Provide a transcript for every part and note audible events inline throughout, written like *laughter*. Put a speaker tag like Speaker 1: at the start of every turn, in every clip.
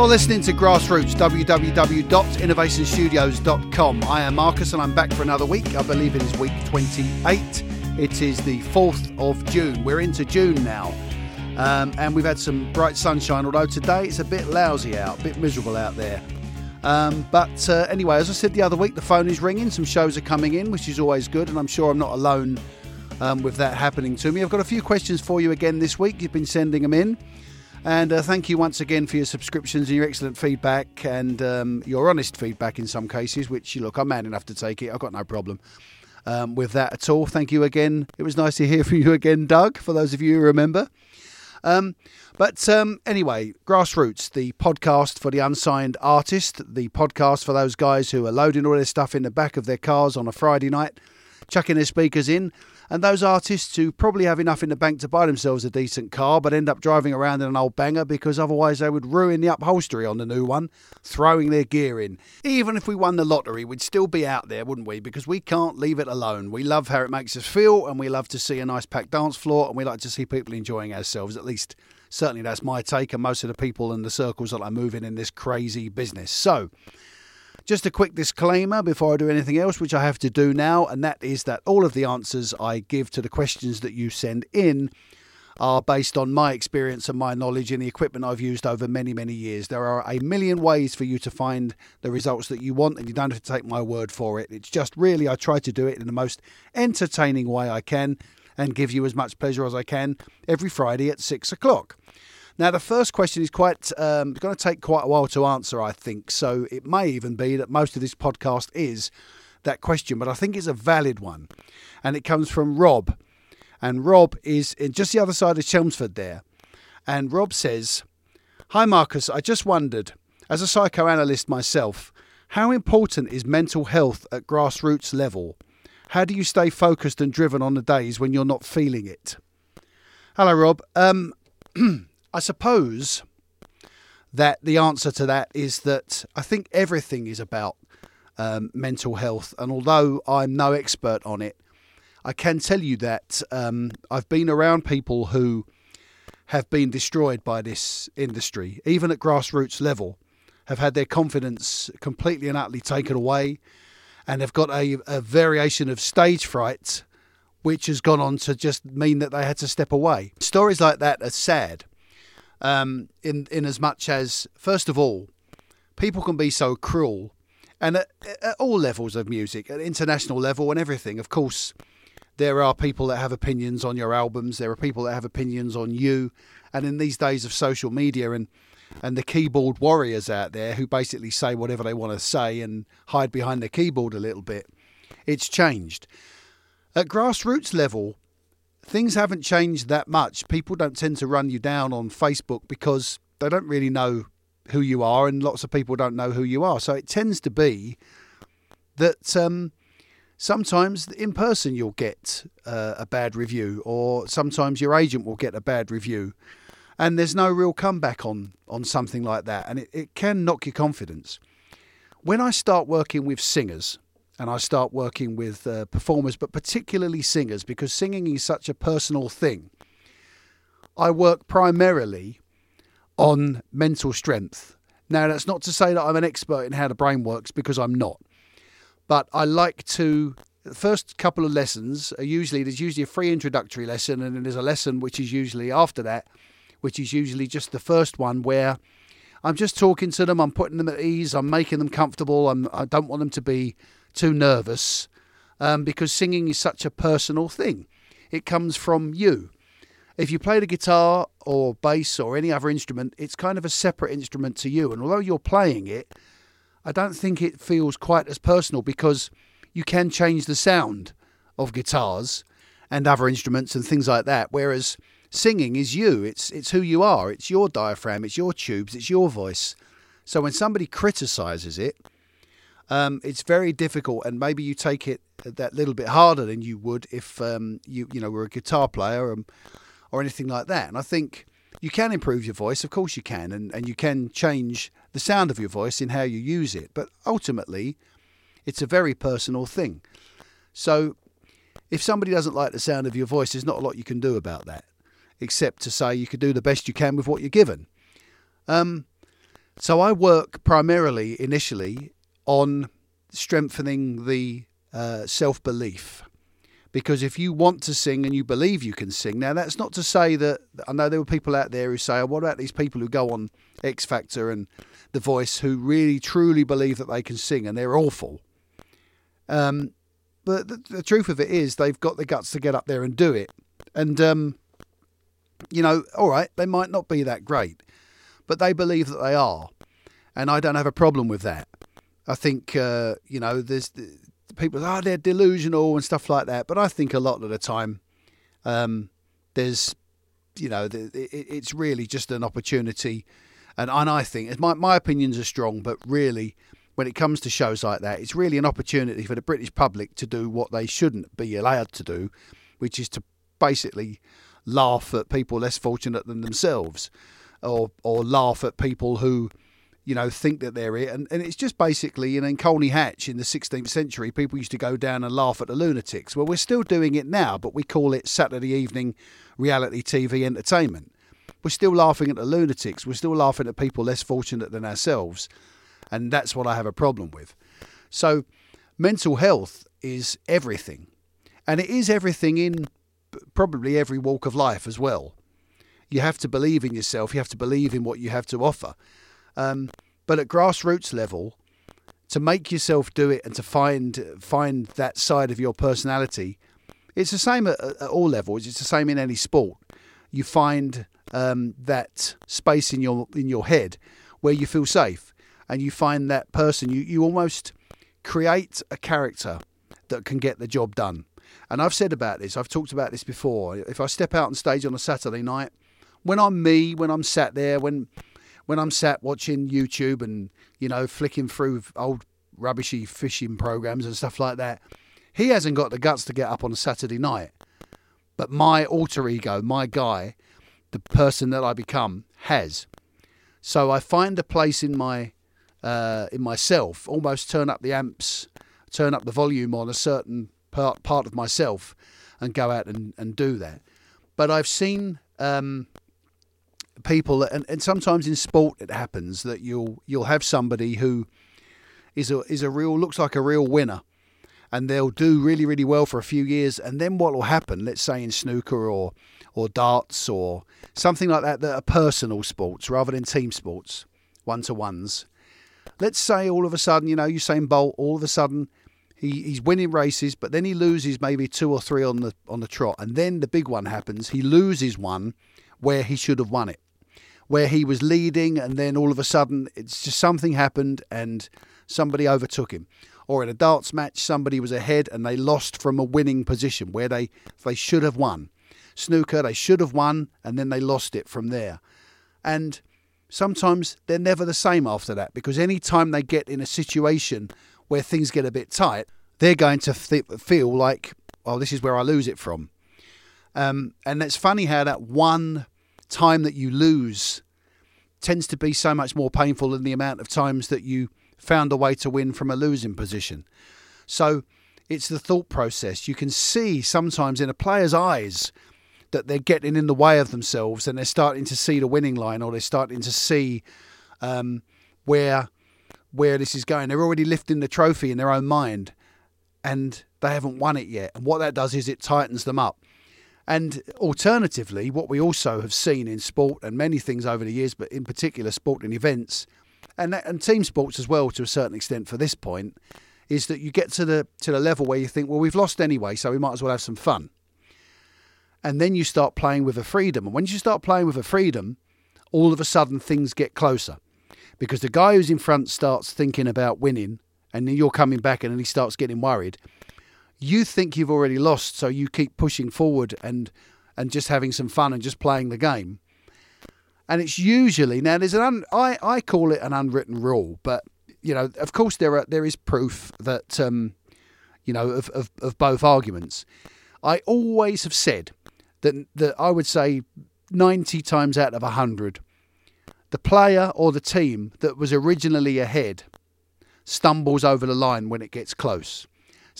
Speaker 1: You're listening to Grassroots, www.innovationstudios.com. I am Marcus and I'm back for another week. I believe it is week 28. It is the 4th of June. We're into June now. Um, and we've had some bright sunshine, although today it's a bit lousy out, a bit miserable out there. Um, but uh, anyway, as I said the other week, the phone is ringing. Some shows are coming in, which is always good, and I'm sure I'm not alone um, with that happening to me. I've got a few questions for you again this week. You've been sending them in. And uh, thank you once again for your subscriptions and your excellent feedback and um, your honest feedback in some cases, which, look, I'm man enough to take it. I've got no problem um, with that at all. Thank you again. It was nice to hear from you again, Doug, for those of you who remember. Um, but um, anyway, Grassroots, the podcast for the unsigned artist, the podcast for those guys who are loading all their stuff in the back of their cars on a Friday night, chucking their speakers in, and those artists who probably have enough in the bank to buy themselves a decent car but end up driving around in an old banger because otherwise they would ruin the upholstery on the new one, throwing their gear in. Even if we won the lottery, we'd still be out there, wouldn't we? Because we can't leave it alone. We love how it makes us feel and we love to see a nice packed dance floor and we like to see people enjoying ourselves. At least, certainly that's my take and most of the people in the circles that I move in in this crazy business. So, just a quick disclaimer before I do anything else, which I have to do now, and that is that all of the answers I give to the questions that you send in are based on my experience and my knowledge in the equipment I've used over many, many years. There are a million ways for you to find the results that you want, and you don't have to take my word for it. It's just really, I try to do it in the most entertaining way I can and give you as much pleasure as I can every Friday at six o'clock. Now, the first question is quite um, going to take quite a while to answer, I think. So it may even be that most of this podcast is that question, but I think it's a valid one. And it comes from Rob. And Rob is in just the other side of Chelmsford there. And Rob says, Hi, Marcus. I just wondered, as a psychoanalyst myself, how important is mental health at grassroots level? How do you stay focused and driven on the days when you're not feeling it? Hello, Rob. Um, *clears throat* I suppose that the answer to that is that I think everything is about um, mental health. And although I'm no expert on it, I can tell you that um, I've been around people who have been destroyed by this industry, even at grassroots level, have had their confidence completely and utterly taken away, and have got a, a variation of stage fright, which has gone on to just mean that they had to step away. Stories like that are sad um, in in as much as first of all, people can be so cruel, and at, at all levels of music, at international level and everything. Of course, there are people that have opinions on your albums. There are people that have opinions on you, and in these days of social media and and the keyboard warriors out there who basically say whatever they want to say and hide behind the keyboard a little bit, it's changed. At grassroots level, things haven't changed that much. People don't tend to run you down on Facebook because they don't really know who you are, and lots of people don't know who you are. So it tends to be that um, sometimes in person you'll get uh, a bad review, or sometimes your agent will get a bad review, and there's no real comeback on on something like that, and it, it can knock your confidence. When I start working with singers, and I start working with uh, performers, but particularly singers, because singing is such a personal thing. I work primarily on mental strength. Now, that's not to say that I'm an expert in how the brain works, because I'm not. But I like to. The first couple of lessons are usually there's usually a free introductory lesson, and then there's a lesson which is usually after that, which is usually just the first one where I'm just talking to them, I'm putting them at ease, I'm making them comfortable, I'm, I don't want them to be too nervous um, because singing is such a personal thing. It comes from you. If you play the guitar or bass or any other instrument, it's kind of a separate instrument to you. And although you're playing it, I don't think it feels quite as personal because you can change the sound of guitars and other instruments and things like that. Whereas singing is you, it's, it's who you are, it's your diaphragm, it's your tubes, it's your voice. So when somebody criticizes it, um, it's very difficult, and maybe you take it that little bit harder than you would if um, you you know were a guitar player um, or anything like that. And I think you can improve your voice, of course you can, and, and you can change the sound of your voice in how you use it. But ultimately, it's a very personal thing. So if somebody doesn't like the sound of your voice, there's not a lot you can do about that, except to say you could do the best you can with what you're given. Um, So I work primarily initially on strengthening the uh, self belief. Because if you want to sing and you believe you can sing, now that's not to say that I know there were people out there who say, oh, what about these people who go on X Factor and The Voice who really truly believe that they can sing and they're awful? Um, but the, the, truth of it is, they've got the guts to get up there and do it. And, um, you know, all right, they might not be that great, but they believe that they are. And I don't have a problem with that. I think, uh, you know, there's people, oh, they're delusional and stuff like that. But I think a lot of the time, um, there's, you know, it's really just an opportunity. And, and I think, my, my opinions are strong, but really, when it comes to shows like that, it's really an opportunity for the British public to do what they shouldn't be allowed to do, which is to basically laugh at people less fortunate than themselves, or or laugh at people who you know, think that they're it. And, and it's just basically, you know, in Colney Hatch in the 16th century, people used to go down and laugh at the lunatics. Well, we're still doing it now, but we call it Saturday evening reality TV entertainment. We're still laughing at the lunatics. We're still laughing at people less fortunate than ourselves. And that's what I have a problem with. So, mental health is everything. And it is everything in probably every walk of life as well. You have to believe in yourself, you have to believe in what you have to offer. Um, but at grassroots level, to make yourself do it and to find find that side of your personality, it's the same at, at all levels. It's the same in any sport. You find um, that space in your in your head where you feel safe, and you find that person. You you almost create a character that can get the job done. And I've said about this. I've talked about this before. If I step out on stage on a Saturday night, when I'm me, when I'm sat there, when when I'm sat watching YouTube and you know flicking through old rubbishy fishing programs and stuff like that, he hasn't got the guts to get up on a Saturday night. But my alter ego, my guy, the person that I become, has. So I find a place in my uh, in myself, almost turn up the amps, turn up the volume on a certain part part of myself, and go out and, and do that. But I've seen um, people, and, and sometimes in sport it happens that you'll you'll have somebody who is a is a real looks like a real winner, and they'll do really really well for a few years, and then what will happen? Let's say in snooker or or darts or something like that that are personal sports rather than team sports, one to ones. Let's say all of a sudden, you know, Usain Bolt, all of a sudden he, he's winning races, but then he loses maybe two or three on the on the trot, and then the big one happens. He loses one where he should have won it where he was leading and then all of a sudden it's just something happened and somebody overtook him. Or in a darts match, somebody was ahead and they lost from a winning position where they they should have won. Snooker, they should have won and then they lost it from there. And sometimes they're never the same after that because any time they get in a situation where things get a bit tight, they're going to th- feel like, oh, this is where I lose it from. Um, and it's funny how that one time that you lose tends to be so much more painful than the amount of times that you found a way to win from a losing position. So it's the thought process. You can see sometimes in a player's eyes that they're getting in the way of themselves and they're starting to see the winning line or they're starting to see um, where where this is going. They're already lifting the trophy in their own mind and they haven't won it yet. And what that does is it tightens them up. And alternatively, what we also have seen in sport and many things over the years, but in particular sporting events and, and team sports as well to a certain extent for this point, is that you get to the to the level where you think, well, we've lost anyway, so we might as well have some fun. And then you start playing with a freedom. And when you start playing with a freedom, all of a sudden things get closer. Because the guy who's in front starts thinking about winning, and then you're coming back and then he starts getting worried you think you've already lost, so you keep pushing forward and and just having some fun and just playing the game. And it's usually now there's an un, I I call it an unwritten rule, but you know of course there are there is proof that um, you know of, of, of both arguments. I always have said that that I would say ninety times out of hundred, the player or the team that was originally ahead stumbles over the line when it gets close.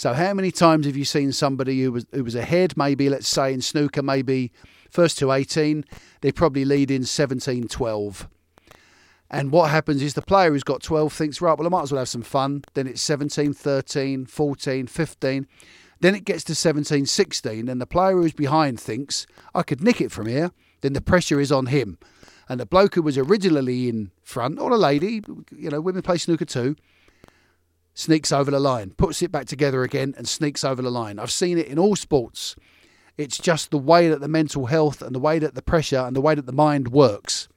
Speaker 1: So how many times have you seen somebody who was who was ahead, maybe let's say in snooker, maybe first to 18, they're probably lead in 17 12. And what happens is the player who's got 12 thinks, right, well, I might as well have some fun. Then it's 17, 13, 14, 15. Then it gets to 17, 16, and the player who's behind thinks, I could nick it from here. Then the pressure is on him. And the bloke who was originally in front, or a lady, you know, women play snooker too, sneaks over the line, puts it back together again, and sneaks over the line. I've seen it in all sports. It's just the way that the mental health and the way that the pressure and the way that the mind works.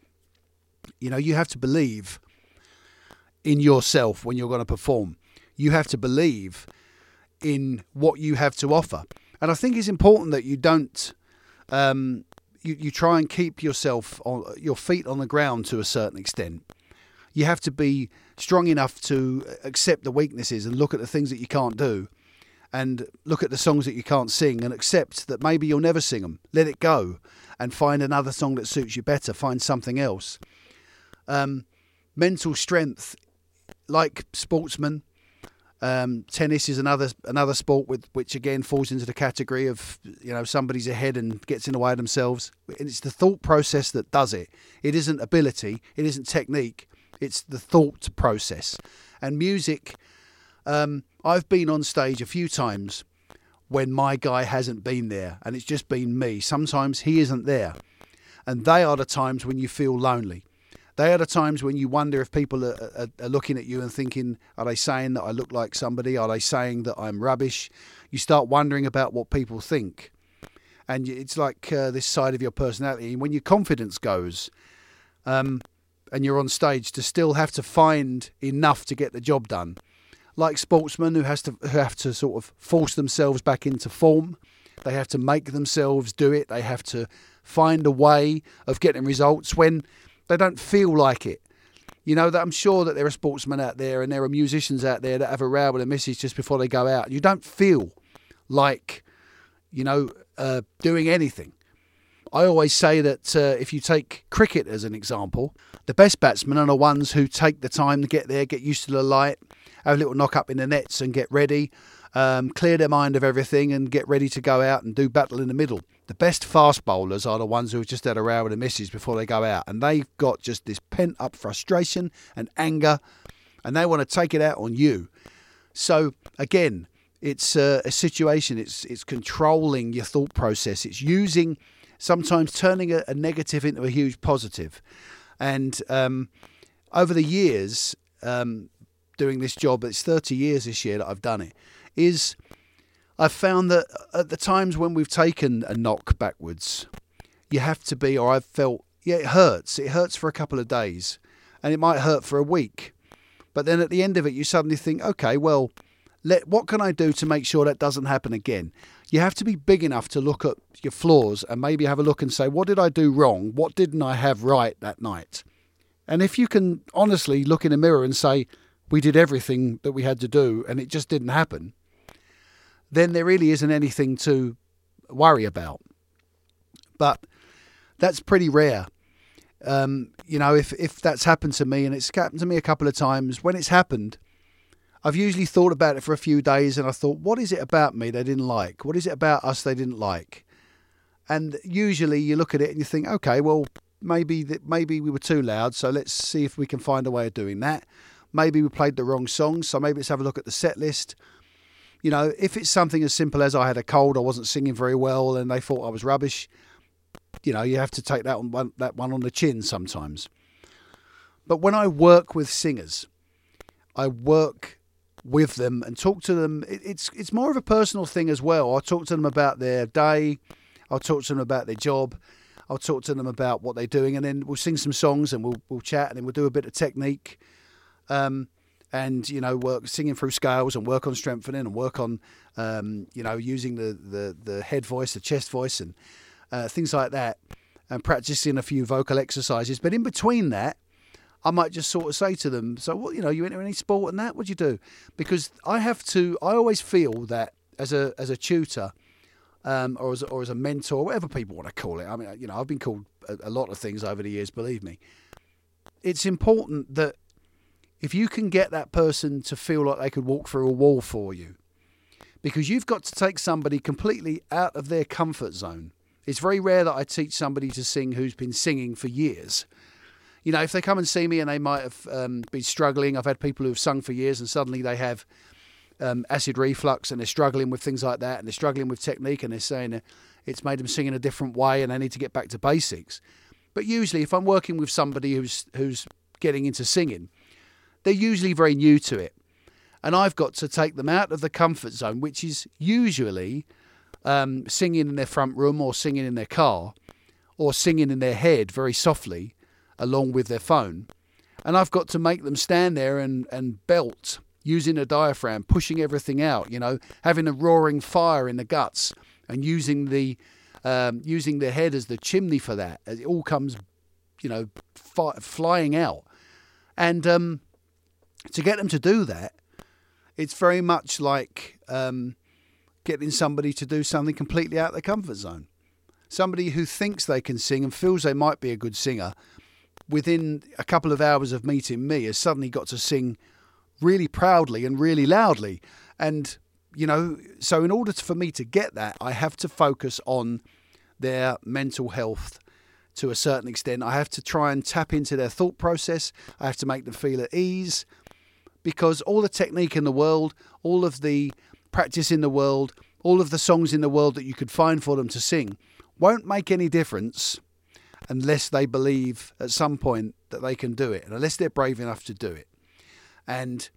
Speaker 1: You know, you have to believe in yourself when you're going to perform. You have to believe in what you have to offer. And I think it's important that you don't, um, you, you try and keep yourself on your feet on the ground to a certain extent. You have to be strong enough to accept the weaknesses and look at the things that you can't do and look at the songs that you can't sing and accept that maybe you'll never sing them. Let it go and find another song that suits you better. Find something else. Um, mental strength, like sportsmen, um, tennis is another another sport with which again falls into the category of you know somebody's ahead and gets in the way of themselves. And it's the thought process that does it. It isn't ability. It isn't technique. It's the thought process. And music, um, I've been on stage a few times when my guy hasn't been there, and it's just been me. Sometimes he isn't there, and they are the times when you feel lonely they are the times when you wonder if people are, are, are, looking at you and thinking, are they saying that I look like somebody? Are they saying that I'm rubbish? You start wondering about what people think. And it's like uh, this side of your personality. And when your confidence goes um, and you're on stage, to still have to find enough to get the job done. Like sportsmen who has to who have to sort of force themselves back into form. They have to make themselves do it. They have to find a way of getting results when they don't feel like it. You know that I'm sure that there are sportsmen out there and there are musicians out there that have a row with a missus just before they go out. You don't feel like, you know, uh, doing anything. I always say that uh, if you take cricket as an example, the best batsmen are the ones who take the time to get there, get used to the light, have a little knock up in the nets and get ready, um, clear their mind of everything and get ready to go out and do battle in the middle. The best fast bowlers are the ones who have just had a row with the misses before they go out, and they've got just this pent up frustration and anger, and they want to take it out on you. So again, it's a, a situation. It's it's controlling your thought process. It's using sometimes turning a, a negative into a huge positive. and um, over the years. Um, doing this job, it's 30 years this year that I've done it, is I've found that at the times when we've taken a knock backwards, you have to be, or I've felt, yeah, it hurts. It hurts for a couple of days and it might hurt for a week. But then at the end of it, you suddenly think, okay, well, let, what can I do to make sure that doesn't happen again? You have to be big enough to look at your flaws and maybe have a look and say, what did I do wrong? What didn't I have right that night? And if you can honestly look in a mirror and say, we did everything that we had to do and it just didn't happen, then there really isn't anything to worry about. But that's pretty rare. Um, you know, if, if that's happened to me, and it's happened to me a couple of times, when it's happened, I've usually thought about it for a few days and I thought, what is it about me they didn't like? What is it about us they didn't like? And usually you look at it and you think, okay, well, maybe that maybe we were too loud, so let's see if we can find a way of doing that. Maybe we played the wrong songs, so maybe let's have a look at the set list you know, if it's something as simple as I had a cold, I wasn't singing very well, and they thought I was rubbish, you know, you have to take that one, that one on the chin sometimes. But when I work with singers, I work with them and talk to them. It's it's more of a personal thing as well. I talk to them about their day. I'll talk to them about their job. I'll talk to them about what they're doing, and then we'll sing some songs and we'll we'll chat and then we'll do a bit of technique. Um, and you know work singing through scales and work on strengthening and work on um, you know using the, the the head voice the chest voice and uh, things like that and practicing a few vocal exercises but in between that I might just sort of say to them so what you know you into any sport and that what do you do because I have to I always feel that as a as a tutor um, or as or as a mentor whatever people want to call it I mean you know I've been called a, a lot of things over the years believe me it's important that if you can get that person to feel like they could walk through a wall for you, because you've got to take somebody completely out of their comfort zone. It's very rare that I teach somebody to sing who's been singing for years. You know, if they come and see me and they might have um, been struggling, I've had people who have sung for years and suddenly they have um, acid reflux and they're struggling with things like that and they're struggling with technique and they're saying it's made them sing in a different way and they need to get back to basics. But usually, if I'm working with somebody who's who's getting into singing, they're usually very new to it, and I've got to take them out of the comfort zone, which is usually um, singing in their front room or singing in their car or singing in their head very softly along with their phone. And I've got to make them stand there and, and belt using a diaphragm, pushing everything out, you know, having a roaring fire in the guts and using the um, using their head as the chimney for that. It all comes, you know, fi- flying out. And um, to get them to do that, it's very much like um, getting somebody to do something completely out of their comfort zone. Somebody who thinks they can sing and feels they might be a good singer, within a couple of hours of meeting me, has suddenly got to sing really proudly and really loudly. And, you know, so in order for me to get that, I have to focus on their mental health to a certain extent. I have to try and tap into their thought process. I have to make them feel at ease because all the technique in the world, all of the practice in the world, all of the songs in the world that you could find for them to sing won't make any difference unless they believe at some point that they can do it and unless they're brave enough to do it. And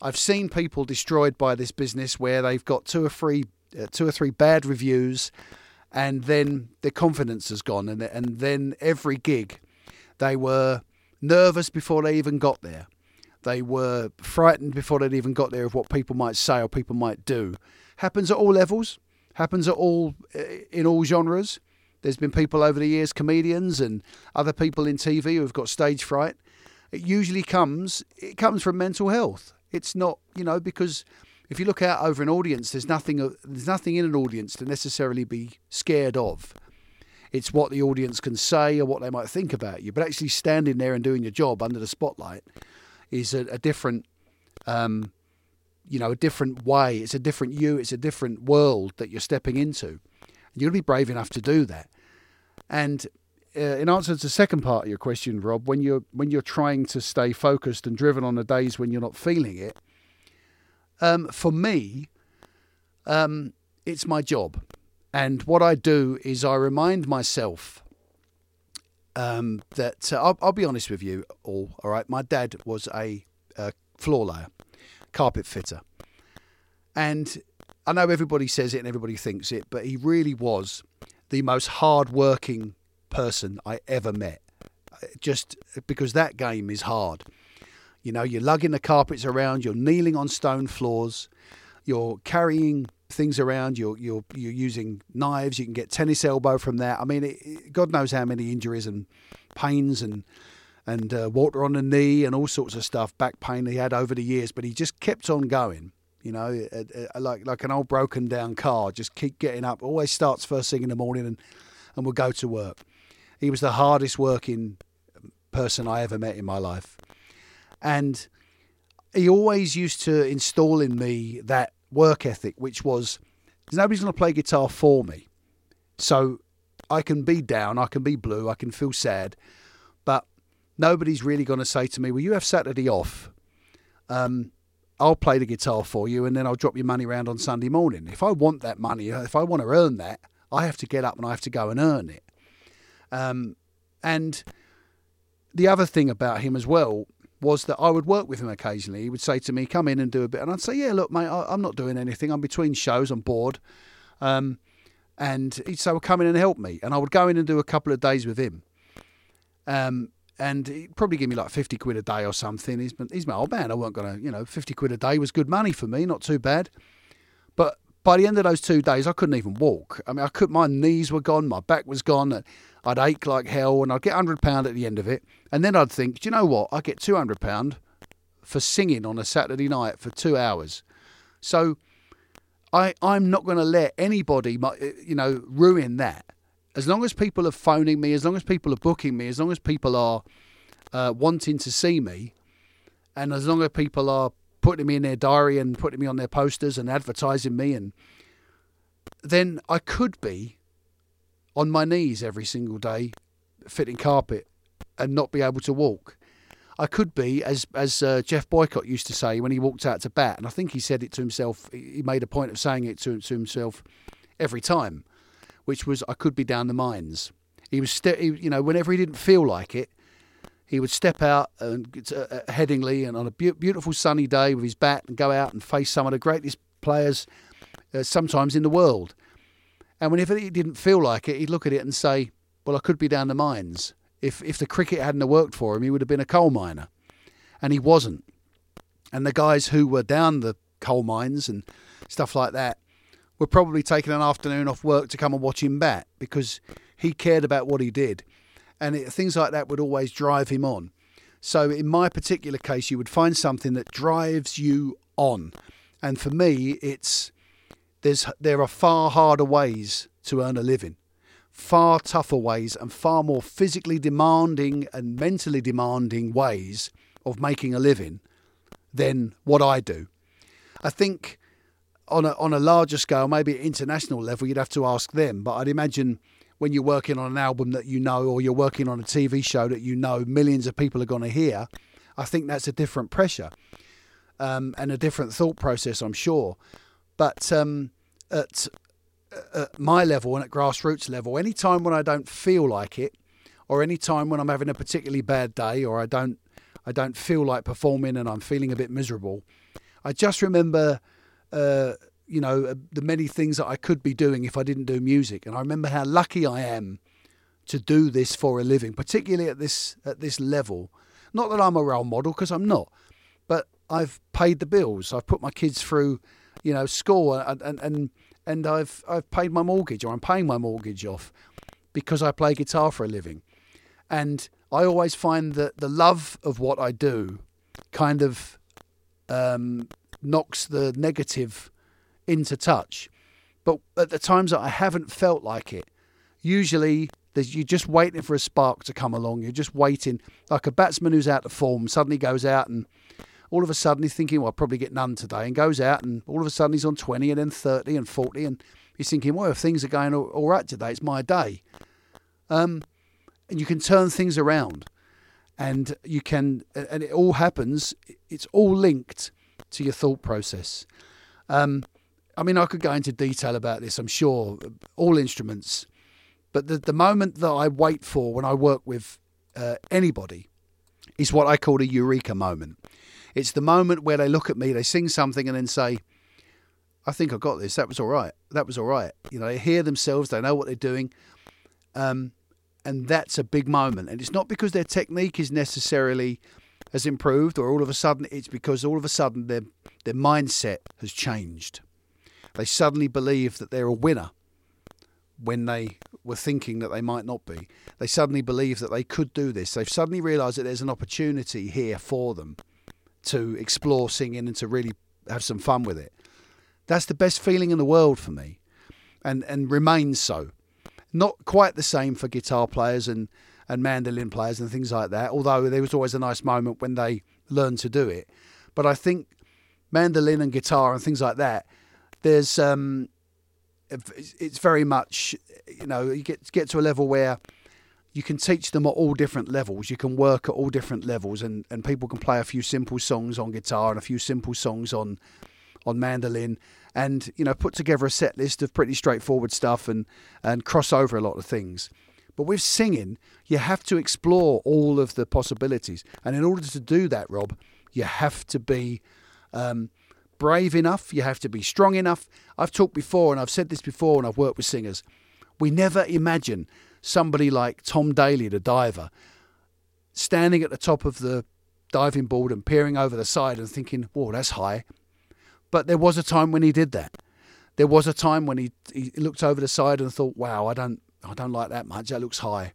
Speaker 1: I've seen people destroyed by this business where they've got two or three uh, two or three bad reviews and then their confidence has gone and and then every gig they were nervous before they even got there. They were frightened before they'd even got there of what people might say or people might do. Happens at all levels, happens at all in all genres. There's been people over the years, comedians and other people in TV who have got stage fright. It usually comes it comes from mental health. It's not, you know, because if you look out over an audience, there's nothing there's nothing in an audience to necessarily be scared of. It's what the audience can say or what they might think about you. But actually standing there and doing your job under the spotlight is a, a different, um, you know, a different way. It's a different you. It's a different world that you're stepping into. You'll be brave enough to do that. And uh, in answer to the second part of your question, Rob, when you're when you're trying to stay focused and driven on the days when you're not feeling it, um, for me, um, it's my job, and what I do is I remind myself um, that uh, I'll, I'll, be honest with you all. All right, my dad was a, a floor layer, carpet fitter, and I know everybody says it and everybody thinks it, but he really was the most hard-working person I ever met. Just because that game is hard. You know, you're lugging the carpets around, you're kneeling on stone floors, you're carrying things around, you're you're you're using knives, you can get tennis elbow from that. I mean, it, God knows how many injuries and pains and and uh, water on the knee and all sorts of stuff, back pain he had over the years, but he just kept on going. You know, like like an old broken down car, just keep getting up. Always starts first thing in the morning and and will go to work. He was the hardest working person I ever met in my life. And he always used to install in me that work ethic, which was nobody's going to play guitar for me. So I can be down, I can be blue, I can feel sad, but nobody's really going to say to me, Well, you have Saturday off. Um, I'll play the guitar for you and then I'll drop your money around on Sunday morning. If I want that money, if I want to earn that, I have to get up and I have to go and earn it. Um, and the other thing about him as well was that I would work with him occasionally. He would say to me, "Come in and do a bit," and I'd say, "Yeah, look, mate, I, am not doing anything. I'm between shows. I'm bored." Um, and he'd say, "Well, come in and help me," and I would go in and do a couple of days with him. Um, and he'd probably give me like fifty quid a day or something. He's he's my old man. I weren't gonna, you know, fifty quid a day was good money for me, not too bad. But by the end of those two days, I couldn't even walk. I mean, I could. My knees were gone. My back was gone. I'd ache like hell, and I'd get hundred pound at the end of it. And then I'd think, do you know what? I get two hundred pound for singing on a Saturday night for two hours. So I I'm not going to let anybody, you know, ruin that. As long as people are phoning me, as long as people are booking me, as long as people are uh, wanting to see me, and as long as people are putting me in their diary and putting me on their posters and advertising me and then I could be on my knees every single day fitting carpet and not be able to walk. I could be, as as uh, Geoff Boycott used to say when he walked out to bat, and I think he said it to himself. He made a point of saying it to, to himself every time, which was, "I could be down the mines." He was, ste- he, you know, whenever he didn't feel like it, he would step out and uh, Headingley and on a be- beautiful sunny day with his bat and go out and face some of the greatest players, uh, sometimes in the world. And whenever he didn't feel like it, he'd look at it and say, "Well, I could be down the mines." If if the cricket hadn't worked for him, he would have been a coal miner, and he wasn't. And the guys who were down the coal mines and stuff like that were probably taking an afternoon off work to come and watch him bat because he cared about what he did, and it, things like that would always drive him on. So in my particular case, you would find something that drives you on, and for me, it's there's there are far harder ways to earn a living far tougher ways and far more physically demanding and mentally demanding ways of making a living than what I do. I think on a, on a larger scale, maybe at international level, you'd have to ask them. But I'd imagine when you're working on an album that you know, or you're working on a TV show that you know millions of people are going to hear, I think that's a different pressure um, and a different thought process, I'm sure. But um, at at my level and at grassroots level, any time when I don't feel like it, or any time when I'm having a particularly bad day, or I don't, I don't feel like performing and I'm feeling a bit miserable, I just remember, uh, you know, uh, the many things that I could be doing if I didn't do music, and I remember how lucky I am to do this for a living, particularly at this at this level. Not that I'm a role model because I'm not, but I've paid the bills. I've put my kids through, you know, school and and, and and I've I've paid my mortgage or I'm paying my mortgage off because I play guitar for a living. And I always find that the love of what I do kind of um, knocks the negative into touch. But at the times that I haven't felt like it, usually you're just waiting for a spark to come along. You're just waiting, like a batsman who's out of form suddenly goes out and all of a sudden he's thinking, well, I'll probably get none today, and goes out, and all of a sudden he's on 20 and then 30 and 40, and he's thinking, well, if things are going all, all right today, it's my day. Um, and you can turn things around, and you can, and it all happens, it's all linked to your thought process. Um, I mean, I could go into detail about this, I'm sure, all instruments, but the, the moment that I wait for when I work with uh, anybody is what I call a eureka moment. It's the moment where they look at me, they sing something, and then say, I think I got this. That was all right. That was all right. You know, they hear themselves, they know what they're doing. Um, and that's a big moment. And it's not because their technique is necessarily has improved, or all of a sudden it's because all of a sudden their their mindset has changed. They suddenly believe that they're a winner when they were thinking that they might not be. They suddenly believe that they could do this. They've suddenly realised that there's an opportunity here for them to explore singing and to really have some fun with it. That's the best feeling in the world for me, and and remains so. Not quite the same for guitar players and and mandolin players and things like that. Although there was always a nice moment when they learned to do it, but I think mandolin and guitar and things like that. There's um, it's very much you know you get get to a level where you can teach them at all different levels. You can work at all different levels, and, and people can play a few simple songs on guitar and a few simple songs on on mandolin, and you know put together a set list of pretty straightforward stuff and and cross over a lot of things. But with singing, you have to explore all of the possibilities, and in order to do that, Rob, you have to be um, brave enough. You have to be strong enough. I've talked before, and I've said this before and I've worked with singers. We never imagine somebody like Tom Daley, the diver, standing at the top of the diving board and peering over the side and thinking, whoa, that's high. But there was a time when he did that. There was a time when he, he looked over the side and thought, wow, I don't, I don't like that much. That looks high.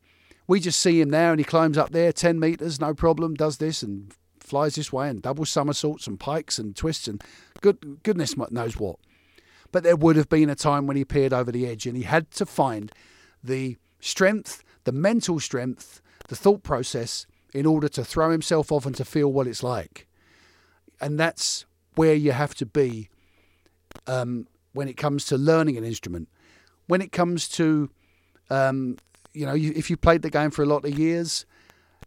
Speaker 1: We just see him there and he climbs up there 10 metres, no problem, does this and flies this way and double somersaults and pikes and twists and good goodness knows what. But there would have been a time when he peered over the edge and he had to find the strength, the mental strength, the thought process in order to throw himself off and to feel what it's like. And that's where you have to be um, when it comes to learning an instrument. When it comes to, um, you know, if you played the game for a lot of years,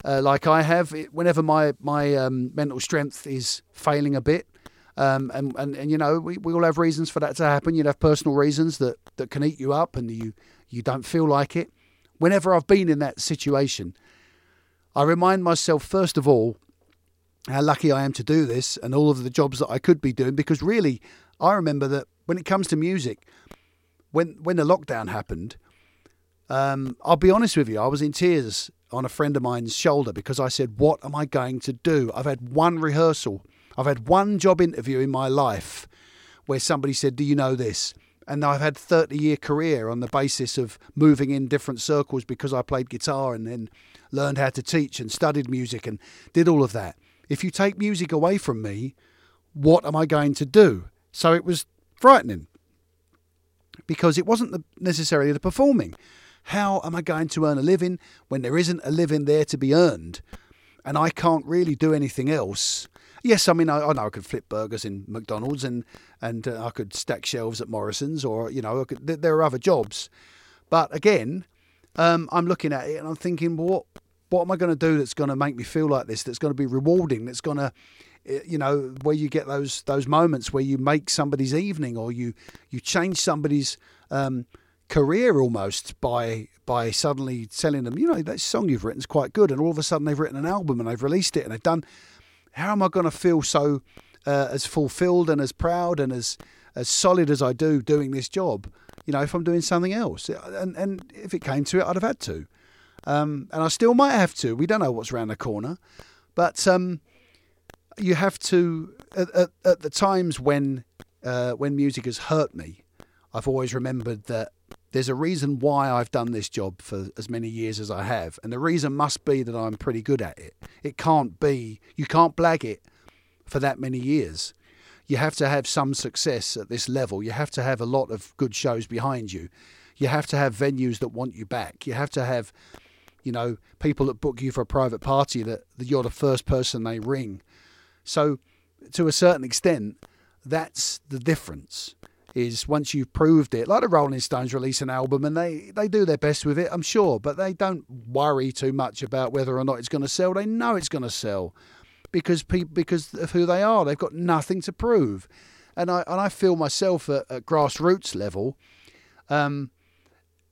Speaker 1: uh, like I have, it, whenever my my um, mental strength is failing a bit, um, and, and and you know we, we all have reasons for that to happen. You'd have personal reasons that that can eat you up, and you you don't feel like it. Whenever I've been in that situation, I remind myself first of all how lucky I am to do this and all of the jobs that I could be doing. Because really, I remember that when it comes to music, when when the lockdown happened, um, I'll be honest with you, I was in tears on a friend of mine's shoulder because I said, What am I going to do? I've had one rehearsal, I've had one job interview in my life where somebody said, Do you know this? And I've had 30 year career on the basis of moving in different circles because I played guitar and then learned how to teach and studied music and did all of that. If you take music away from me, what am I going to do? So it was frightening because it wasn't the, necessarily the performing. How am I going to earn a living when there isn't a living there to be earned? And I can't really do anything else. Yes, I mean, I, I know I could flip burgers in McDonald's and, and uh, I could stack shelves at Morrison's or, you know, could, there are other jobs. But again, um, I'm looking at it and I'm thinking, well, what, what am I going to do that's going to make me feel like this? That's going to be rewarding. That's going to, eh, you know, where you get those those moments where you make somebody's evening or you you change somebody's um, career almost by by suddenly telling them, you know, that song you've written is quite good, and all of a sudden they've written an album and they've released it and they've done. How am I going to feel so uh, as fulfilled and as proud and as as solid as I do doing this job? You know, if I'm doing something else, and and if it came to it, I'd have had to. Um, and I still might have to. We don't know what's around the corner, but um, you have to. At, at, at the times when uh, when music has hurt me, I've always remembered that there's a reason why I've done this job for as many years as I have, and the reason must be that I'm pretty good at it. It can't be you can't blag it for that many years. You have to have some success at this level. You have to have a lot of good shows behind you. You have to have venues that want you back. You have to have you know, people that book you for a private party that, that you're the first person they ring. So, to a certain extent, that's the difference. Is once you've proved it, like the Rolling Stones release an album and they, they do their best with it, I'm sure, but they don't worry too much about whether or not it's going to sell. They know it's going to sell because people because of who they are. They've got nothing to prove, and I and I feel myself at, at grassroots level. Um,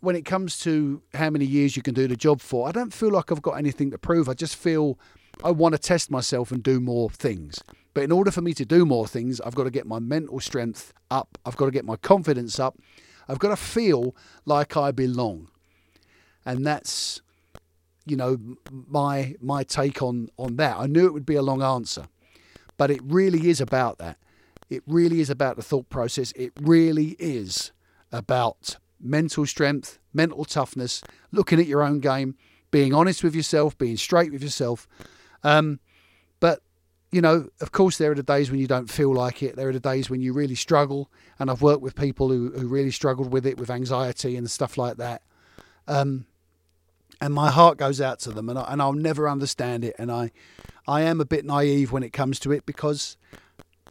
Speaker 1: when it comes to how many years you can do the job for, I don't feel like I've got anything to prove. I just feel I want to test myself and do more things. But in order for me to do more things, I've got to get my mental strength up. I've got to get my confidence up. I've got to feel like I belong. And that's, you know, my my take on on that. I knew it would be a long answer, but it really is about that. It really is about the thought process. It really is about mental strength, mental toughness, looking at your own game, being honest with yourself, being straight with yourself. Um, you know, of course, there are the days when you don't feel like it. There are the days when you really struggle. And I've worked with people who, who really struggled with it, with anxiety and stuff like that. Um, and my heart goes out to them, and, I, and I'll never understand it. And I, I am a bit naive when it comes to it because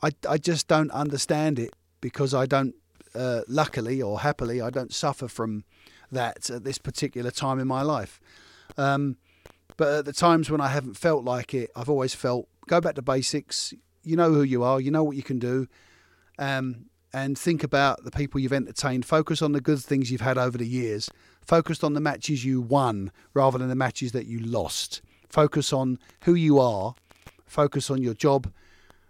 Speaker 1: I, I just don't understand it because I don't uh, luckily or happily, I don't suffer from that at this particular time in my life. Um, but at the times when I haven't felt like it, I've always felt go back to basics. You know who you are, you know what you can do, um, and think about the people you've entertained. Focus on the good things you've had over the years. Focus on the matches you won rather than the matches that you lost. Focus on who you are. Focus on your job,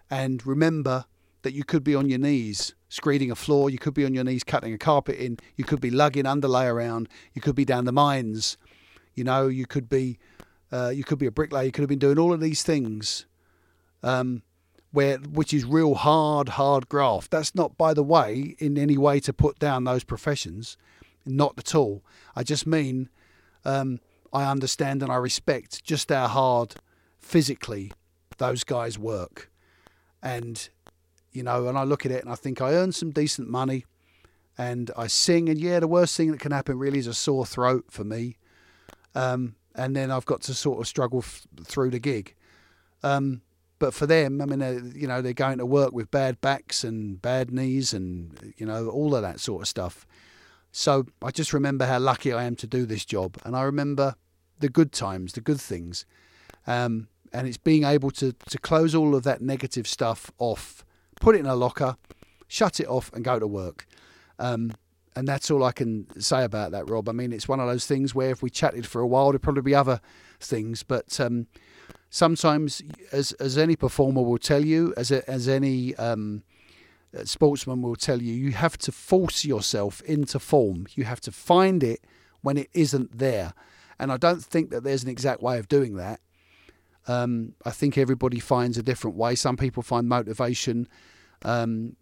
Speaker 1: and remember that you could be on your knees screeding a floor, you could be on your knees cutting a carpet in, you could be lugging underlay around, you could be down the mines, you know, you could be uh, you could be a bricklayer, you could have been doing all of these things, um, where which is real hard, hard graft. That's not, by the way, in any way to put down those professions, not at all. I just mean um, I understand and I respect just how hard physically those guys work, and you know, and I look at it and I think I earn some decent money and I sing, and yeah, the worst thing that can happen really is a sore throat for me. Um, and then I've got to sort of struggle f- through the gig. Um, but for them, I mean, you know, they're going to work with bad backs and bad knees and, you know, all of that sort of stuff. So I just remember how lucky I am to do this job. And I remember the good times, the good things. Um, and it's being able to, to close all of that negative stuff off, put it in a locker, shut it off, and go to work. Um, and that's all I can say about that, Rob. I mean, it's one of those things where if we chatted for a while, there'd probably be other things, but um, sometimes, as as any performer will tell you, as a, as any um, sportsman will tell you, you have to force yourself into form. You have to find it when it isn't there, and I don't think that there's an exact way of doing that. Um, I think everybody finds a different way. Some people find motivation um,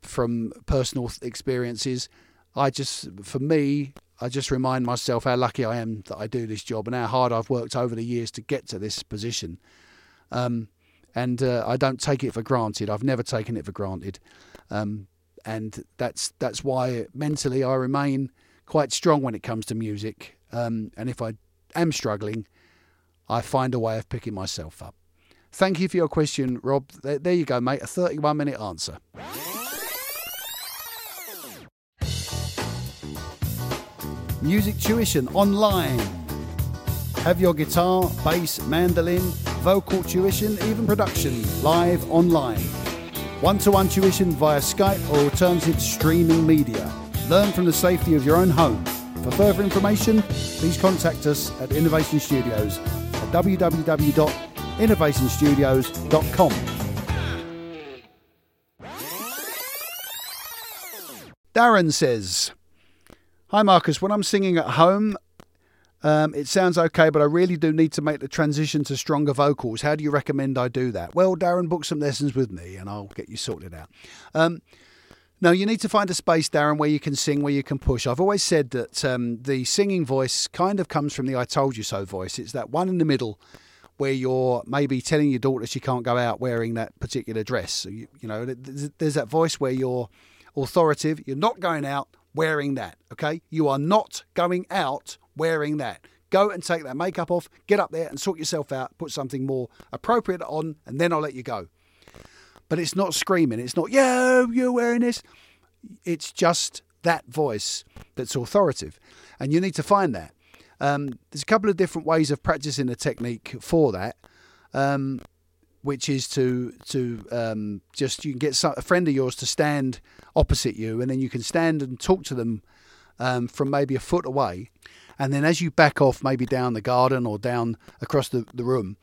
Speaker 1: from personal experiences. I just, for me, I just remind myself how lucky I am that I do this job and how hard I've worked over the years to get to this position. Um, and uh, I don't take it for granted. I've never taken it for granted, um, and that's that's why mentally I remain quite strong when it comes to music. Um, and if I am struggling, I find a way of picking myself up. Thank you for your question, Rob. There, there you go, mate. A 31 minute answer. Music tuition online. Have your guitar, bass, mandolin, vocal tuition, even production live online. One to one tuition via Skype or alternative streaming media. Learn from the safety of your own home. For further information, please contact us at Innovation Studios at www.innovationstudios.com. Darren says, Hi Marcus, when I'm singing at home, um, it sounds okay, but I really do need to make the transition to stronger vocals. How do you recommend I do that? Well, Darren, book some lessons with me and I'll get you sorted out. Um, no, you need to find a space, Darren, where you can sing, where you can push. I've always said that um, the singing voice kind of comes from the I told you so voice. It's that one in the middle where you're maybe telling your daughter she can't go out wearing that particular dress. So you, you know, there's that voice where you're authoritative, you're not going out wearing that, okay? You are not going out wearing that. Go and take that makeup off, get up there and sort yourself out, put something more appropriate on, and then I'll let you go. But it's not screaming, it's not, yo, you're wearing this. It's just that voice that's authoritative. And you need to find that. Um, there's a couple of different ways of practicing the technique for that. Um, which is to to um, just you can get some, a friend of yours to stand opposite you, and then you can stand and talk to them um, from maybe a foot away, and then as you back off, maybe down the garden or down across the, the room,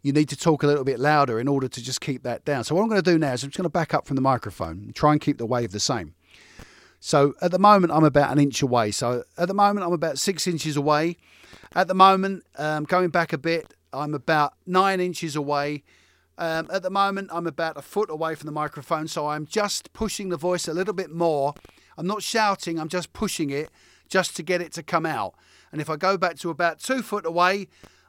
Speaker 1: you need to talk a little bit louder in order to just keep that down. So what I'm going to do now is I'm just going to back up from the microphone and try and keep the wave the same. So at the moment I'm about an inch away. So at the moment I'm about six inches away. At the moment, um, going back a bit, I'm about nine inches away um, at the moment, I'm about a foot away from the microphone, so I'm just pushing the voice a little bit more. I'm not shouting, I'm just pushing it just to get it to come out. And if I go back to about two foot away,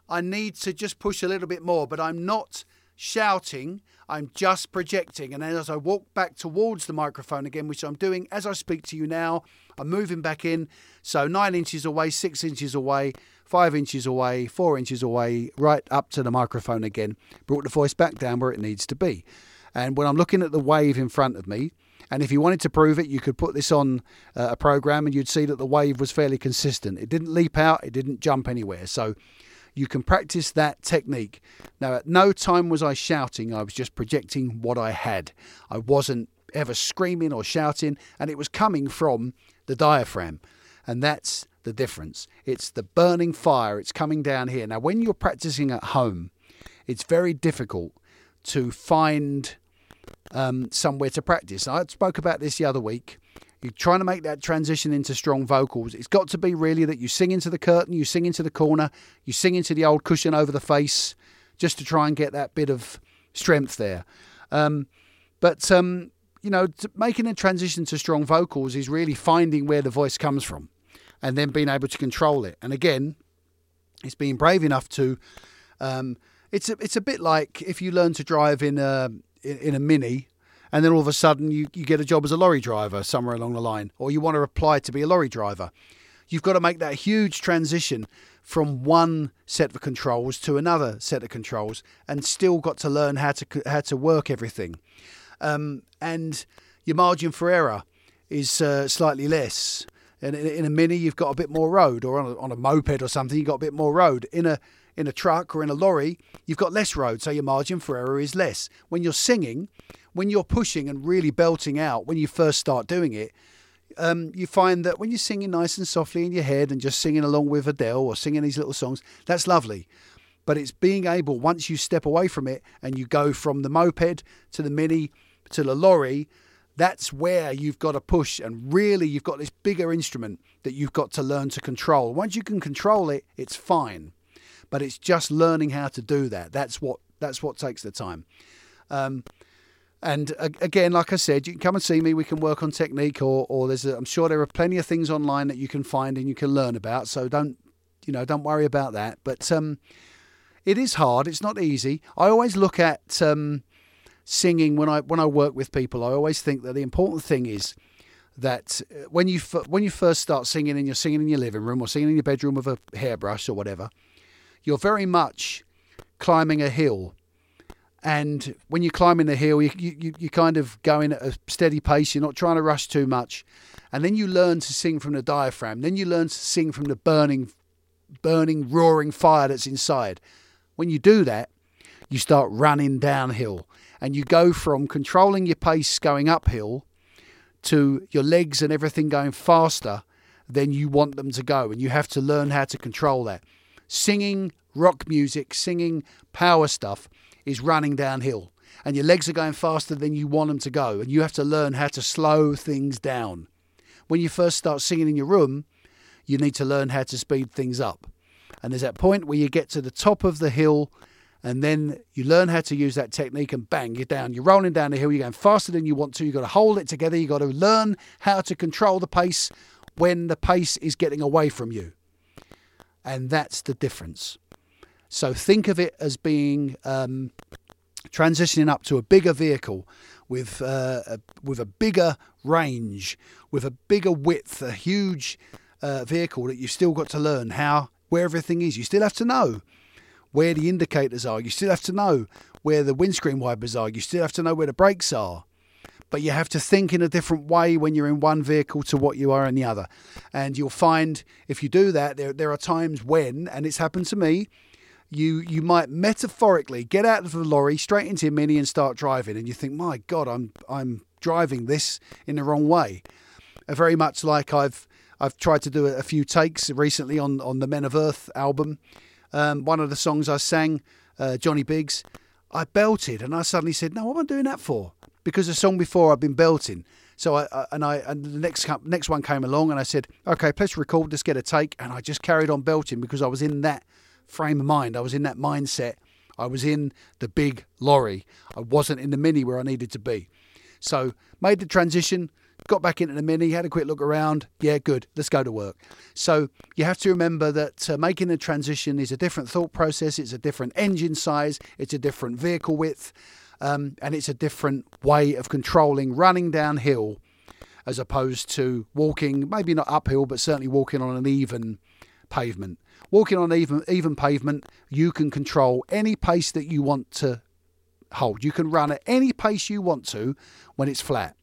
Speaker 1: I need to just push a little bit more, but I'm not shouting, I'm just projecting. And as I walk back towards the microphone again, which I'm doing as I speak to you now, I'm moving back in. So nine inches away, six inches away, five inches away, four inches away, right up to the microphone again, brought the voice back down where it needs to be. And when I'm looking at the wave in front of me, and if you wanted to prove it, you could put this on uh, a program and you'd see that the wave was fairly consistent. It didn't leap out, it didn't jump anywhere. So you can practice that technique. Now, at no time was I shouting, I was just projecting what I had. I wasn't ever screaming or shouting, and it was coming from the diaphragm. And that's the difference. It's the burning fire, it's coming down here. Now, when you're practicing at home, it's very difficult to find um, somewhere to practice. I spoke about this the other week. You're trying to make that transition into strong vocals. It's got to be really that you sing into the curtain, you sing into the corner, you sing into the old cushion over the face, just to try and get that bit of strength there. Um, but um, you know, making a transition to strong vocals is really finding where the voice comes from and then being able to control it. And again, it's being brave enough to. Um, it's a, it's a bit like if you learn to drive in a in, a mini, and then all of a sudden you, you get a job as a lorry driver somewhere along the line, or you want to apply to be a lorry driver. You've got to make that huge transition from one set of controls to another set of controls, and still got to learn how to how to work everything. Um, and your margin for error is uh, slightly less in, in a mini, you've got a bit more road, or on a, on a moped or something, you've got a bit more road. In a in a truck or in a lorry, you've got less road, so your margin for error is less. When you're singing, when you're pushing and really belting out, when you first start doing it, um, you find that when you're singing nice and softly in your head and just singing along with Adele or singing these little songs, that's lovely. But it's being able, once you step away from it and you go from the moped to the mini to the lorry, that's where you've got to push and really you've got this bigger instrument that you've got to learn to control. Once you can control it, it's fine. But it's just learning how to do that. That's what that's what takes the time. Um, and again, like I said, you can come and see me. We can work on technique, or, or there's a, I'm sure there are plenty of things online that you can find and you can learn about. So don't, you know, don't worry about that. But um, it is hard. It's not easy. I always look at um, singing when I when I work with people. I always think that the important thing is that uh, when you when you first start singing and you're singing in your living room or singing in your bedroom with a hairbrush or whatever, you're very much climbing a hill and when you're climbing the hill, you, you, you're kind of going at a steady pace. You're not trying to rush too much. And then you learn to sing from the diaphragm. Then you learn to sing from the burning, burning, roaring fire that's inside. When you do that, you start running downhill. And you go from controlling your pace going uphill to your legs and everything going faster than you want them to go. And you have to learn how to control that. Singing rock music, singing power stuff is running downhill and your legs are going faster than you want them to go, and you have to learn how to slow things down. When you first start singing in your room, you need to learn how to speed things up. And there's that point where you get to the top of the hill, and then you learn how to use that technique, and bang, you're down. You're rolling down the hill, you're going faster than you want to. You've got to hold it together, you've got to learn how to control the pace when the pace is getting away from you. And that's the difference. So think of it as being um, transitioning up to a bigger vehicle with uh, a, with a bigger range, with a bigger width, a huge uh, vehicle that you've still got to learn how where everything is. You still have to know where the indicators are. You still have to know where the windscreen wipers are. You still have to know where the brakes are. But you have to think in a different way when you're in one vehicle to what you are in the other. And you'll find if you do that, there, there are times when, and it's happened to me, you you might metaphorically get out of the lorry straight into your mini and start driving, and you think, my God, I'm I'm driving this in the wrong way. Uh, very much like I've I've tried to do a, few takes recently on on the Men of Earth album. Um, one of the songs I sang, uh, Johnny Biggs, I belted, and I suddenly said, "No, what am I doing that for?" Because the song before I've been belting. So I, I, and I and the next next one came along, and I said, "Okay, let's record. Let's get a take." And I just carried on belting because I was in that frame of mind. I was in that mindset. I was in the big lorry. I wasn't in the mini where I needed to be. So made the transition, got back into the mini, had a quick look around. Yeah, good. Let's go to work. So you have to remember that uh, making a transition is a different thought process. It's a different engine size. It's a different vehicle width, um, and it's a different way of controlling running downhill as opposed to walking, maybe not uphill, but certainly walking on an even pavement. Walking on even even pavement, you can control any pace that you want to hold. You can run at any pace you want to when it's flat.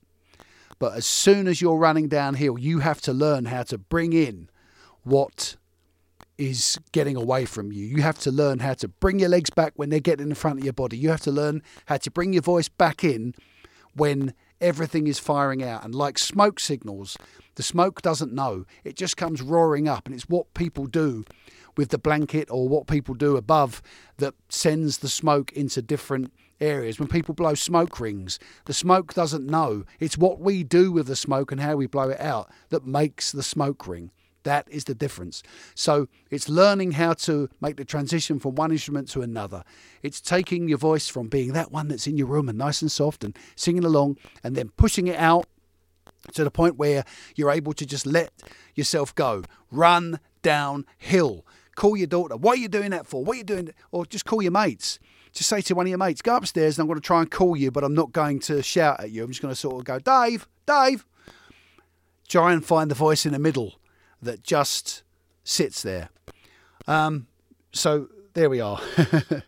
Speaker 1: But as soon as you're running downhill, you have to learn how to bring in what is getting away from you. You have to learn how to bring your legs back when they're getting in front of your body. You have to learn how to bring your voice back in when everything is firing out. And like smoke signals, the smoke doesn't know. It just comes roaring up. And it's what people do with the blanket or what people do above that sends the smoke into different areas. When people blow smoke rings, the smoke doesn't know. It's what we do with the smoke and how we blow it out that makes the smoke ring. That is the difference. So it's learning how to make the transition from one instrument to another. It's taking your voice from being that one that's in your room and nice and soft and singing along and then pushing it out to the point where you're able to just let yourself go. Run downhill. Call your daughter. What are you doing that for? What are you doing? Or just call your mates. Just say to one of your mates, go upstairs and I'm going to try and call you, but I'm not going to shout at you. I'm just going to sort of go, Dave, Dave. Try and find the voice in the middle that just sits there. Um, so there we are. *laughs*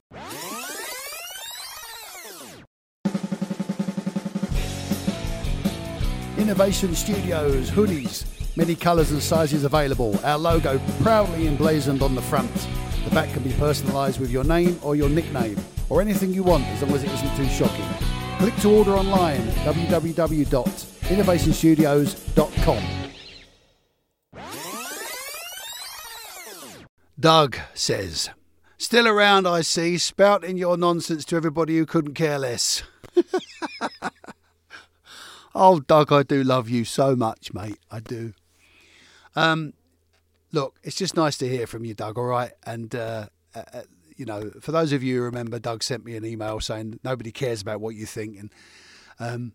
Speaker 1: Innovation Studios, hoodies, Many colours and sizes available. Our logo proudly emblazoned on the front. The back can be personalised with your name or your nickname, or anything you want as long as it isn't too shocking. Click to order online www.innovationstudios.com. Doug says, Still around, I see, spouting your nonsense to everybody who couldn't care less. *laughs* oh, Doug, I do love you so much, mate. I do. Um, look, it's just nice to hear from you, Doug. All right, and uh, uh, uh, you know, for those of you who remember, Doug sent me an email saying nobody cares about what you think, and um,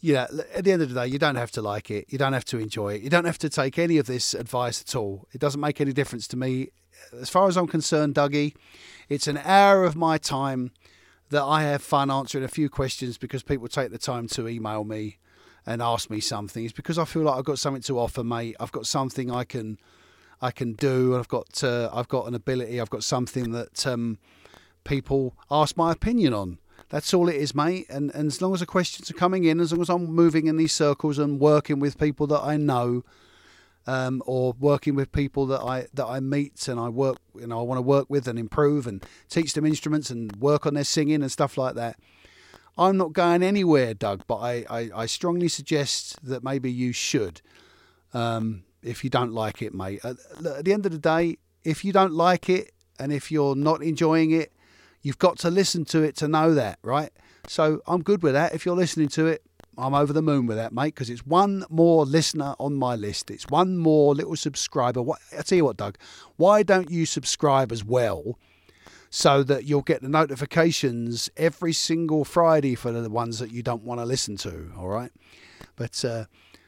Speaker 1: yeah, at the end of the day, you don't have to like it, you don't have to enjoy it, you don't have to take any of this advice at all. It doesn't make any difference to me, as far as I'm concerned, Dougie. It's an hour of my time that I have fun answering a few questions because people take the time to email me and ask me something. It's because I feel like I've got something to offer, mate. I've got something I can I can do. I've got uh, I've got an ability. I've got something that um, people ask my opinion on. That's all it is, mate. And, and as long as the questions are coming in, as long as I'm moving in these circles and working with people that I know, um, or working with people that I that I meet and I work, you know, I want to work with and improve and teach them instruments and work on their singing and stuff like that. I'm not going anywhere, Doug, but I, I, I strongly suggest that maybe you should. Um, if you don't like it, mate. At, at the end of the day, if you don't like it and if you're not enjoying it, you've got to listen to it to know that, right? So I'm good with that. If you're listening to it, I'm over the moon with that, mate, because it's one more listener on my list. It's one more little subscriber. I tell you what, Doug, why don't you subscribe as well? So that you'll get the notifications every single Friday for the ones that you don't want to listen to. All right, but uh,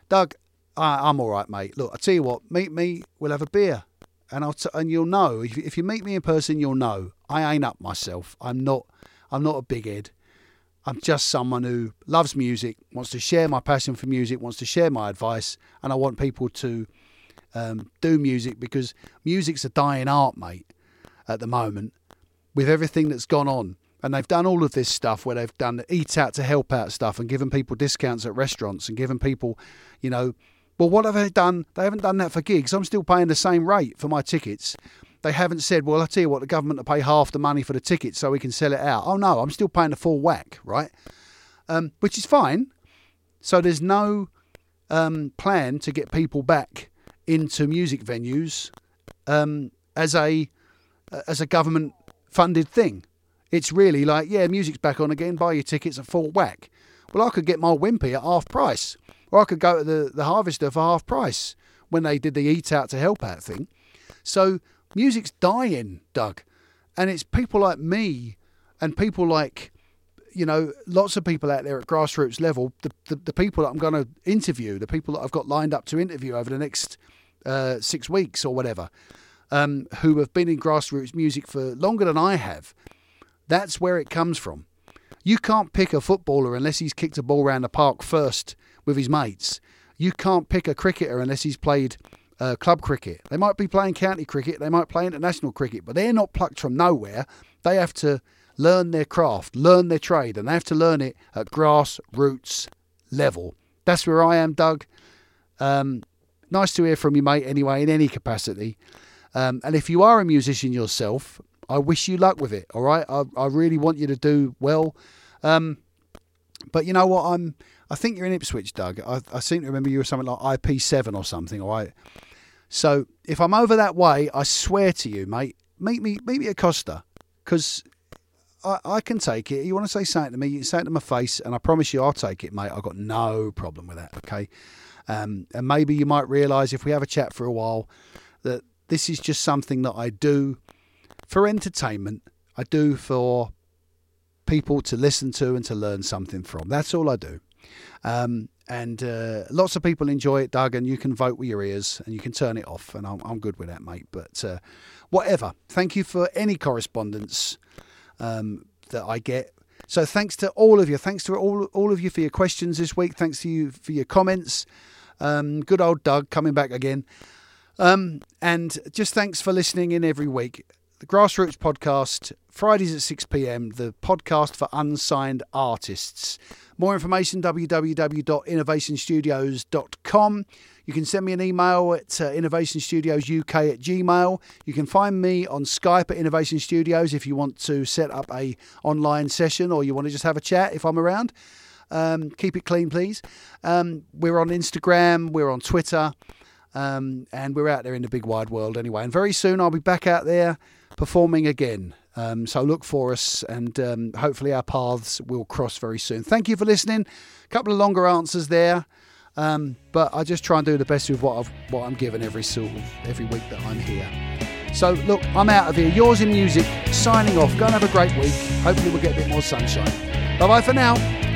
Speaker 1: Doug, I, am all right, mate. Look, I tell you what, meet me. We'll have a beer, and I'll t- and you'll know if, if you meet me in person, you'll know I ain't up myself. I'm not. I'm not a big head. I'm just someone who loves music, wants to share my passion for music, wants to share my advice, and I want people to um, do music because music's a dying art, mate, at the moment, with everything that's gone on. And they've done all of this stuff where they've done the eat out to help out stuff and given people discounts at restaurants and given people, you know, well, what have they done? They haven't done that for gigs. I'm still paying the same rate for my tickets. They haven't said, well, I'll tell you what, the government will pay half the money for the tickets so we can sell it out. Oh, no, I'm still paying the full whack, right? Um, which is fine. So there's no um, plan to get people back into music venues um, as a as a government funded thing. It's really like, yeah, music's back on again. Buy your tickets at full whack. Well, I could get my Wimpy at half price. Or I could go to the, the harvester for half price when they did the eat out to help out thing. So music's dying, Doug. And it's people like me and people like, you know, lots of people out there at grassroots level, the, the, the people that I'm going to interview, the people that I've got lined up to interview over the next uh, six weeks or whatever, um, who have been in grassroots music for longer than I have. That's where it comes from. You can't pick a footballer unless he's kicked a ball around the park first with his mates. You can't pick a cricketer unless he's played uh, club cricket. They might be playing county cricket, they might play international cricket, but they're not plucked from nowhere. They have to learn their craft, learn their trade, and they have to learn it at grassroots level. That's where I am, Doug. Um, nice to hear from you, mate, anyway, in any capacity. Um, and if you are a musician yourself, I wish you luck with it, all right? I, I really want you to do well. Um, but you know what? I'm I think you're in Ipswich, Doug. I, I seem to remember you were something like IP7 or something, all right? So if I'm over that way, I swear to you, mate, meet me, meet me at Costa, because I, I can take it. You want to say something to me, you say it to my face, and I promise you I'll take it, mate. I've got no problem with that, okay? Um, and maybe you might realise if we have a chat for a while that this is just something that I do for entertainment. I do for people to listen to and to learn something from. That's all I do. Um, and uh, lots of people enjoy it, Doug, and you can vote with your ears and you can turn it off, and I'm, I'm good with that, mate. But uh, whatever. Thank you for any correspondence um, that I get. So thanks to all of you. Thanks to all, all of you for your questions this week. Thanks to you for your comments. Um, good old Doug coming back again. Um, and just thanks for listening in every week the Grassroots Podcast, Fridays at 6 pm, the podcast for unsigned artists. More information www.innovationstudios.com. You can send me an email at uh, Innovation Studios UK at Gmail. You can find me on Skype at Innovation Studios if you want to set up a online session or you want to just have a chat if I'm around. Um, keep it clean, please. Um, we're on Instagram, we're on Twitter, um, and we're out there in the big wide world anyway. And very soon I'll be back out there performing again. Um, so look for us, and um, hopefully our paths will cross very soon. Thank you for listening. A couple of longer answers there, um, but I just try and do the best with what I've, what I'm given every sort of every week that I'm here. So look, I'm out of here. Yours in music. Signing off. Go and have a great week. Hopefully we'll get a bit more sunshine. Bye bye for now.